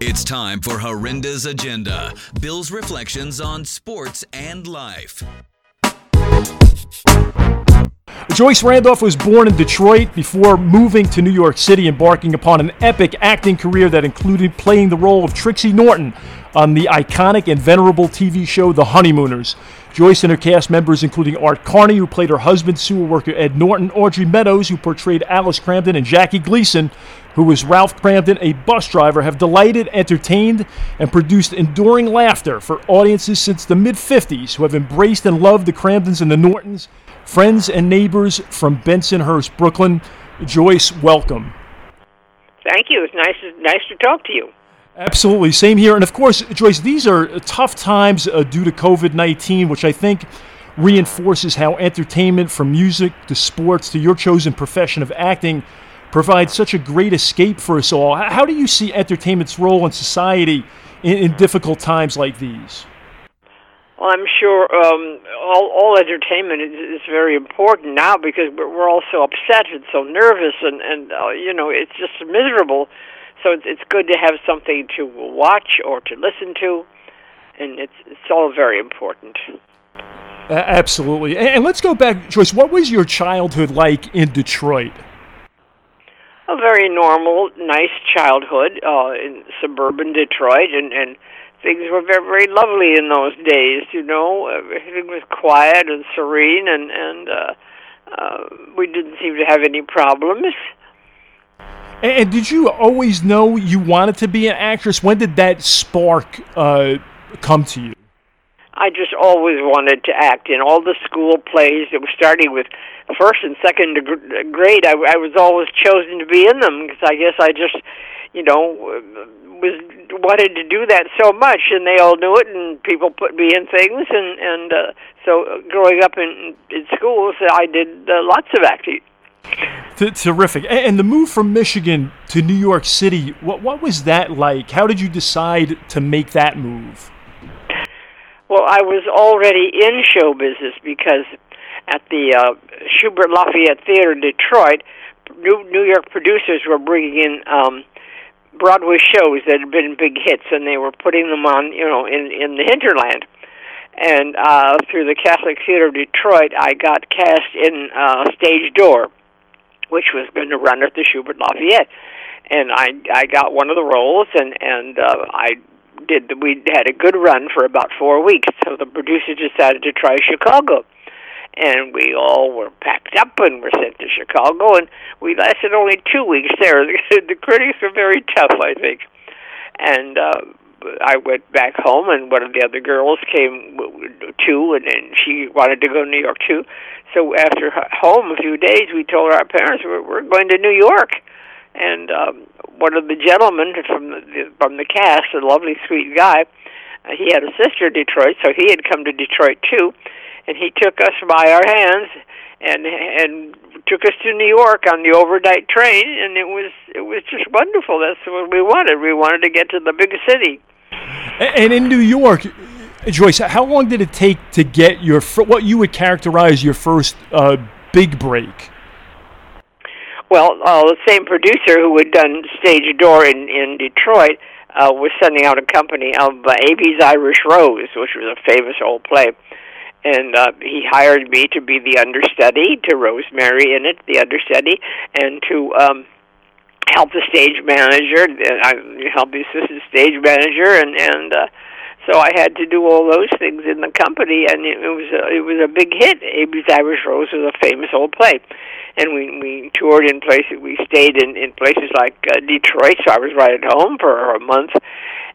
It's time for Horrenda's Agenda Bill's reflections on sports and life. Joyce Randolph was born in Detroit before moving to New York City, embarking upon an epic acting career that included playing the role of Trixie Norton on the iconic and venerable TV show The Honeymooners. Joyce and her cast members, including Art Carney, who played her husband, sewer worker Ed Norton, Audrey Meadows, who portrayed Alice Kramden, and Jackie Gleason, who was Ralph Kramden, a bus driver, have delighted, entertained, and produced enduring laughter for audiences since the mid 50s who have embraced and loved the Kramdens and the Nortons, friends and neighbors from Bensonhurst, Brooklyn. Joyce, welcome. Thank you. It's nice, nice to talk to you. Absolutely, same here. And of course, Joyce, these are tough times uh, due to COVID 19, which I think reinforces how entertainment from music to sports to your chosen profession of acting provides such a great escape for us all. How do you see entertainment's role in society in, in difficult times like these? Well, I'm sure um, all, all entertainment is, is very important now because we're, all so upset and so nervous, and and uh, you know it's just miserable so it's, it's good to have something to watch or to listen to, and it's it's all very important. Uh, absolutely. And, and let's go back, Joyce. What was your childhood like in Detroit? A very normal, nice childhood uh, in suburban Detroit, and and things were very very lovely in those days. You know, everything was quiet and serene, and and uh, uh, we didn't seem to have any problems. And and did you always know you wanted to be an actress? When did that spark uh, come to you? I just always wanted to act in all the school plays. It was starting with first and second grade. I, I was always chosen to be in them because I guess I just, you know, was wanted to do that so much, and they all knew it, and people put me in things, and and uh, so growing up in in schools, I did uh, lots of acting. Terrific. And the move from Michigan to New York City, what, what was that like? How did you decide to make that move? Well, I was already in show business because at the uh, Shubert Lafayette Theater in Detroit, New, New York producers were bringing in um, Broadway shows that had been big hits, and they were putting them on, you know, in in the hinterland. And uh, through the Catholic Theater of Detroit, I got cast in uh, Stage Door which was going to run at the Shubert Lafayette, and I I got one of the roles, and and uh, I did. We had a good run for about four weeks, so the producer decided to try Chicago, and we all were packed up and were sent to Chicago, and we lasted only two weeks there. the critics were very tough, I think, and. uh I went back home, and one of the other girls came too, and, and she wanted to go to New York too. So after home a few days, we told our parents we're, we're going to New York, and um, one of the gentlemen from the from the cast, a lovely, sweet guy, uh, he had a sister in Detroit, so he had come to Detroit too, and he took us by our hands and and took us to New York on the overnight train, and it was it was just wonderful. That's what we wanted. We wanted to get to the big city. And in New York, Joyce, how long did it take to get your what you would characterize your first uh, big break? Well, uh, the same producer who had done Stage Door in in Detroit uh, was sending out a company of uh, Abie's Irish Rose, which was a famous old play, and uh, he hired me to be the understudy to Rosemary in it, the understudy, and to um, help the stage manager. I help the assistant stage manager, and and uh, so I had to do all those things in the company, and it, was a, it was a big hit. Abie's Irish Rose was a famous old play, and we we toured in places. We stayed in in places like uh, Detroit, so I was right at home for a month,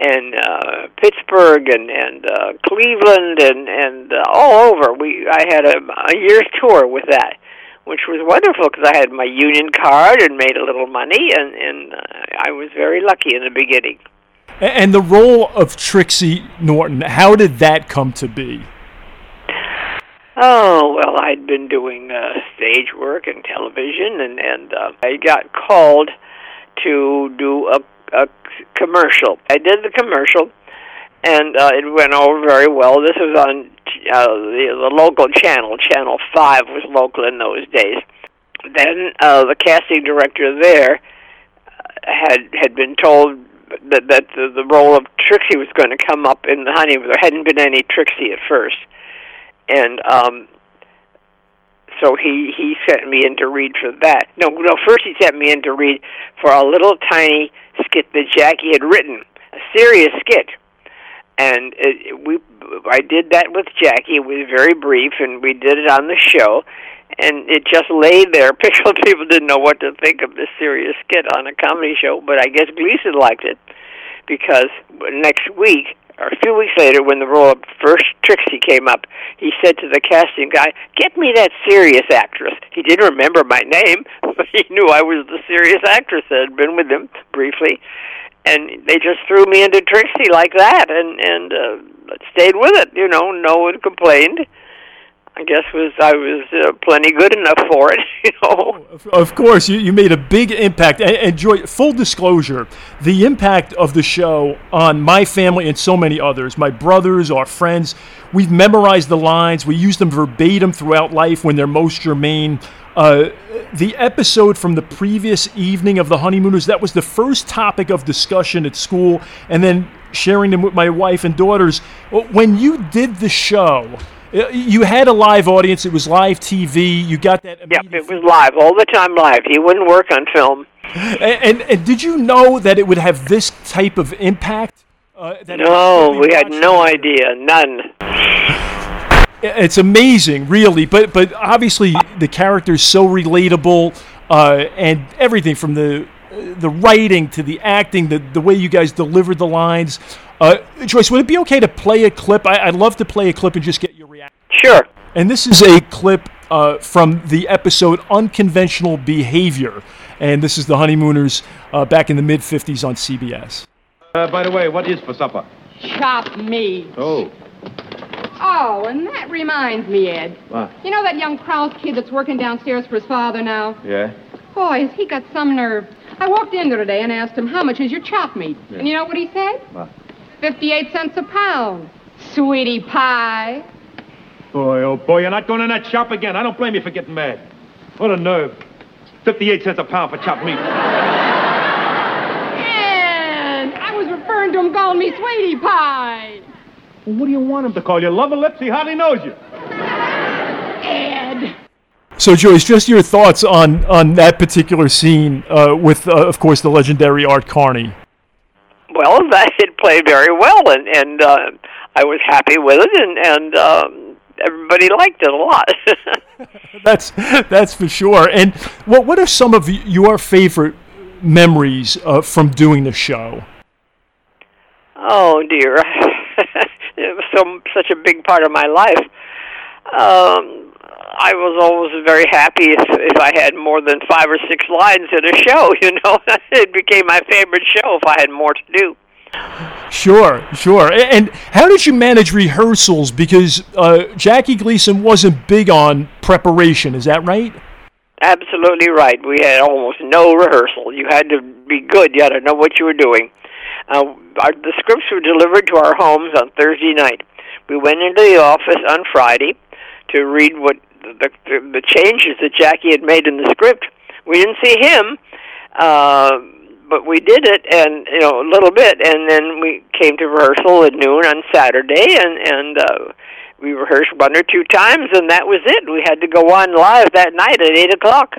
and uh, Pittsburgh and and uh, Cleveland and and uh, all over. We I had a, a year's tour with that which was wonderful because I had my union card and made a little money, and and uh, I was very lucky in the beginning. And the role of Trixie Norton, how did that come to be? Oh well, I'd been doing uh, stage work and television, and and uh, I got called to do a, a commercial. I did the commercial, and uh, it went over very well. This was on uh, the, the local channel. Channel Five was local in those days. Then uh, the casting director there had had been told that that the, the role of Trixie was going to come up in the honey. There hadn't been any Trixie at first, and um, so he he sent me in to read for that. No, no. First he sent me in to read for a little tiny skit that Jackie had written, a serious skit, and it, we I did that with Jackie. It was very brief, and we did it on the show. And it just lay there. People people didn't know what to think of this serious skit on a comedy show, but I guess Gleason liked it because next week or a few weeks later, when the role of first Trixie came up, he said to the casting guy, "Get me that serious actress." He didn't remember my name, but he knew I was the serious actress that had been with him briefly, and they just threw me into Trixie like that, and and uh, stayed with it. You know, no one complained. I guess was I was uh, plenty good enough for it, you know. Of course, you, you made a big impact. And, and Joy, full disclosure, the impact of the show on my family and so many others, my brothers, our friends, we've memorized the lines. We use them verbatim throughout life when they're most germane. Uh, the episode from the previous evening of the honeymooners, that was the first topic of discussion at school, and then sharing them with my wife and daughters. When you did the show, you had a live audience. It was live TV. You got that. Yep, it was live all the time. Live. He wouldn't work on film. And, and, and did you know that it would have this type of impact? Uh, no, we had no idea. None. It's amazing, really. But but obviously the character is so relatable, uh, and everything from the the writing to the acting, the the way you guys delivered the lines. Uh, Joyce, would it be okay to play a clip? I, would love to play a clip and just get. Sure. And this is a clip uh, from the episode Unconventional Behavior. And this is the Honeymooners uh, back in the mid 50s on CBS. Uh, by the way, what is for supper? Chop meat. Oh. Oh, and that reminds me, Ed. What? You know that young Krause kid that's working downstairs for his father now? Yeah. Boy, has he got some nerve. I walked in there today and asked him, how much is your chop meat? Yeah. And you know what he said? What? 58 cents a pound. Sweetie pie. Boy, oh boy, you're not going in that shop again. I don't blame you for getting mad. What a nerve. 58 cents a pound for chopped meat. And I was referring to him calling me sweetie pie. Well, what do you want him to call you? Lover lips? He hardly knows you. Ed. So, Joyce, just your thoughts on, on that particular scene uh, with, uh, of course, the legendary Art Carney. Well, that it played very well, and and uh, I was happy with it, and and um, everybody liked it a lot. that's that's for sure. And what what are some of your favorite memories uh, from doing the show? Oh dear, it was so such a big part of my life. Um, I was always very happy if if I had more than five or six lines in a show. You know, it became my favorite show if I had more to do. Sure, sure. And how did you manage rehearsals? Because uh, Jackie Gleason wasn't big on preparation. Is that right? Absolutely right. We had almost no rehearsal. You had to be good. You had to know what you were doing. Uh, our, the scripts were delivered to our homes on Thursday night. We went into the office on Friday to read what the, the, the changes that Jackie had made in the script. We didn't see him, uh, but we did it, and you know a little bit, and then we came to rehearsal at noon on Saturday, and and uh, we rehearsed one or two times, and that was it. We had to go on live that night at eight o'clock.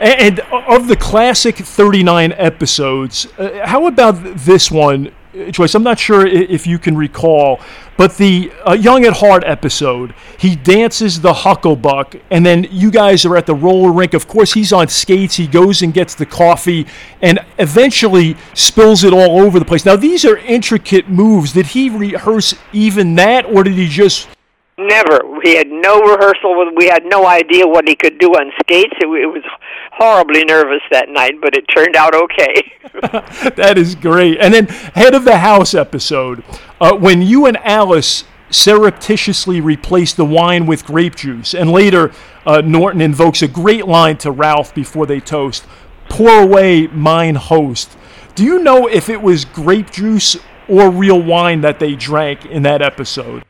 And, of the classic 39 episodes, uh, how about this one Joyce, I'm not sure if you can recall, but the uh, Young at Heart episode, he dances the Hucklebuck, and then you guys are at the roller rink. Of course, he's on skates. He goes and gets the coffee, and eventually spills it all over the place. Now, these are intricate moves. Did he rehearse even that, or did he just Never. We had no rehearsal. We had no idea what he could do on skates. It, it was horribly nervous that night, but it turned out okay. that is great. And then head of the house episode, uh, when you and Alice surreptitiously replace the wine with grape juice, and later uh, Norton invokes a great line to Ralph before they toast: "Pour away, mine host." Do you know if it was grape juice or real wine that they drank in that episode?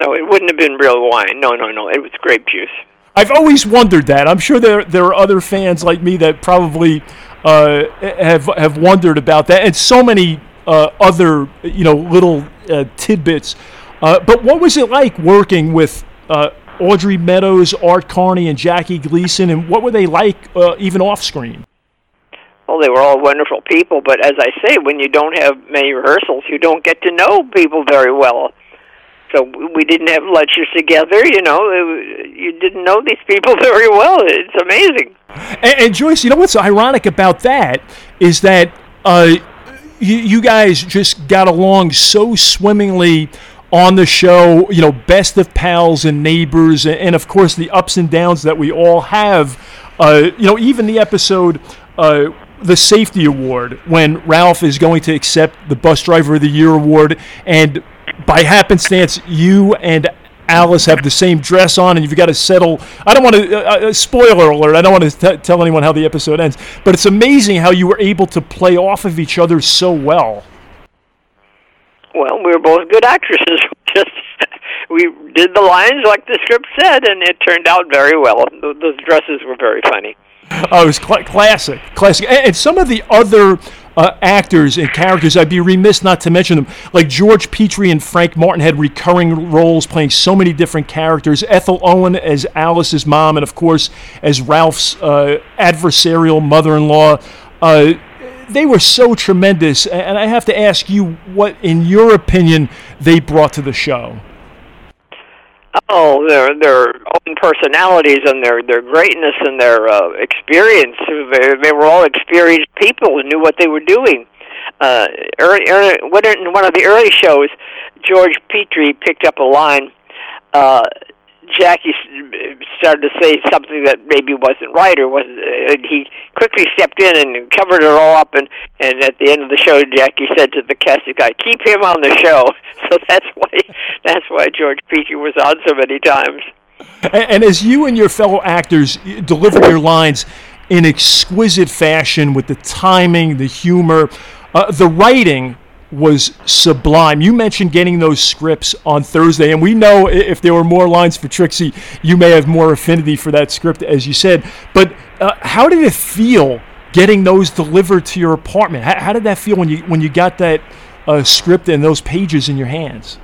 No, it wouldn't have been real wine. No, no, no. It was grape juice. I've always wondered that. I'm sure there there are other fans like me that probably uh, have have wondered about that, and so many uh, other you know little uh, tidbits. Uh, but what was it like working with uh, Audrey Meadows, Art Carney, and Jackie Gleason, and what were they like uh, even off screen? Well, they were all wonderful people, but as I say, when you don't have many rehearsals, you don't get to know people very well. So we didn't have lunches together, you know. You didn't know these people very well. It's amazing. And, and Joyce, you know what's ironic about that is that uh, you, you guys just got along so swimmingly on the show, you know, best of pals and neighbors, and, and of course the ups and downs that we all have. Uh, you know, even the episode uh, the safety award when Ralph is going to accept the bus driver of the year award and by happenstance you and Alice have the same dress on, and you've got to settle. I don't want to. Uh, uh, spoiler alert! I don't want to t- tell anyone how the episode ends, but it's amazing how you were able to play off of each other so well. Well, we were both good actresses. Just we did the lines like the script said, and it turned out very well. Those dresses were very funny. Oh, it was cl- classic, classic. And, and, some of the other uh, actors and characters, I'd be remiss not to mention them. Like George Petrie and Frank Martin had recurring roles, playing so many different characters. Ethel Owen as Alice's mom, and of course as Ralph's uh, adversarial mother-in-law. Uh, they were so tremendous, and I have to ask you, what, in your opinion, they brought to the show? Oh, their their own personalities and their their greatness and their uh, experience. They, they were all experienced people who knew what they were doing. Uh, early, early, in one of the early shows, George Petrie picked up a line. Uh, Jackie started to say something that maybe wasn't right or wasn't. Uh, he quickly stepped in and covered it all up. And and at the end of the show, Jackie said to the casting guy, "Keep him on the show." So that's why that's why George Petrie was on so many times. And, and as you and your fellow actors deliver your lines in exquisite fashion with the timing, the humor, uh, the writing was sublime. You mentioned getting those scripts on Thursday, and we know if there were more lines for Trixie, you may have more affinity for that script, as you said. But uh, how did it feel getting those delivered to your apartment? How, how did that feel when you when you got that uh, script and those pages in your hands?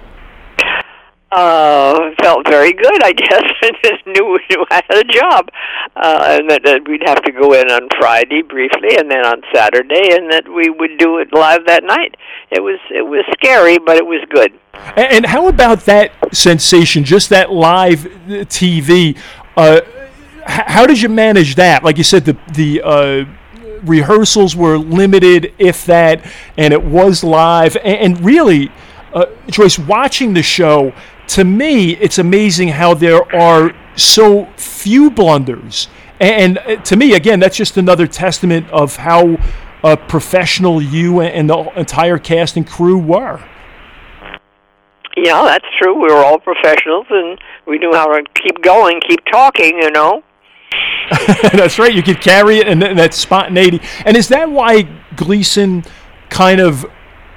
Uh, felt very good, I guess. and knew, knew I had a job, uh, and that, that we'd have to go in on Friday briefly, and then on Saturday, and that we would do it live that night. It was it was scary, but it was good. And how about that sensation? Just that live uh, TV. Uh, how did you manage that? Like you said, the the uh, rehearsals were limited, if that, and it was live. And, and really, uh, Joyce, watching the show, to me, it's amazing how there are so few blunders. And, uh, to me, again, that's just another testament of how uh, professional you and the entire cast and crew were. Yeah, that's true. We were all professionals, and we knew how to keep going, keep talking. You know. that's right. You could carry it, and that spontaneity. And is that why Gleason kind of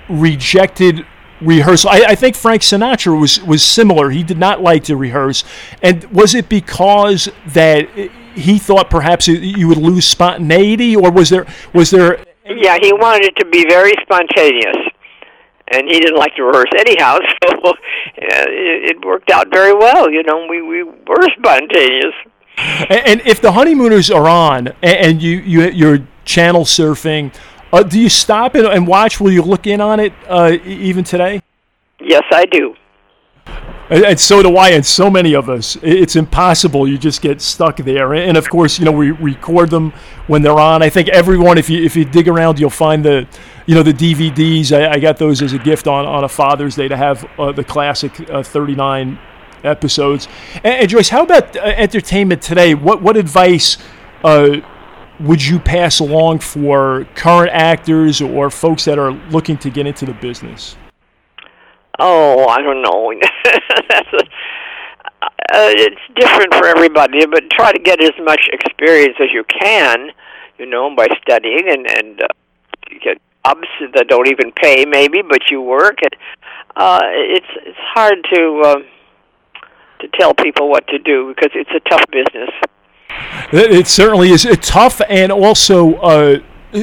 rejected rehearsal. I, I, think Frank Sinatra was was similar. He did not like to rehearse, and was it because that he thought perhaps you would lose spontaneity, or was there was there? Yeah, he wanted it to be very spontaneous, and he didn't like to rehearse anyhow. So it, it worked out very well. You know, we we were spontaneous. And, and if the honeymooners are on, and, and you you you're channel surfing uh, do you stop and, and, watch? Will you look in on it uh, even today? Yes, I do. And, and, so do I, and so many of us. It's impossible. You just get stuck there. And of course, you know, we record them when they're on. I think everyone, if you if you dig around, you'll find the, you know, the DVDs. I, I got those as a gift on, on a Father's Day to have uh, the classic uh, 39 episodes. And, and, Joyce, how about uh, entertainment today? What what advice? Would you pass along for current actors or folks that are looking to get into the business? Oh, I don't know. Uh, it's different for everybody, but try to get as much experience as you can, you know, by studying and and uh, get jobs that don't even pay, maybe, but you work. And uh, it's it's hard to uh, to tell people what to do because it's a tough business. It certainly is. It's tough and also uh,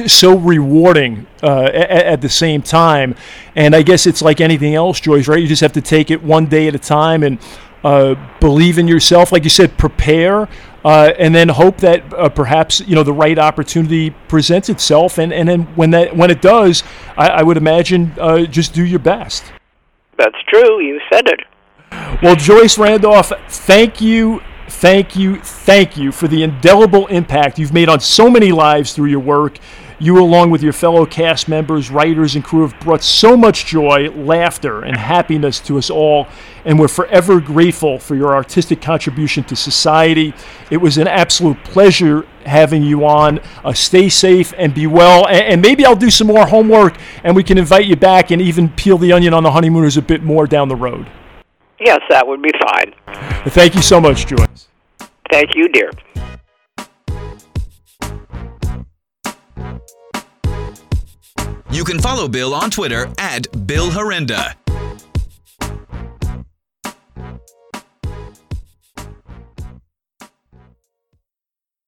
so rewarding uh, at, at, the same time. And I guess it's like anything else, Joyce, right? You just have to take it one day at a time and uh, believe in yourself. Like you said, prepare. Uh, and then hope that uh, perhaps you know the right opportunity presents itself, and, and then when that when it does, I, I would imagine uh, just do your best. That's true. You said it. Well, Joyce Randolph, thank you thank you, thank you for the indelible impact you've made on so many lives through your work. You, along with your fellow cast members, writers, and crew, have brought so much joy, laughter, and happiness to us all, and we're forever grateful for your artistic contribution to society. It was an absolute pleasure having you on. Uh, stay safe and be well, and, and maybe I'll do some more homework, and we can invite you back and even peel the onion on the honeymooners a bit more down the road. Yes, that would be fine. Thank you so much, Joyce. Thank you, dear. You can follow Bill on Twitter at Bill Horrenda.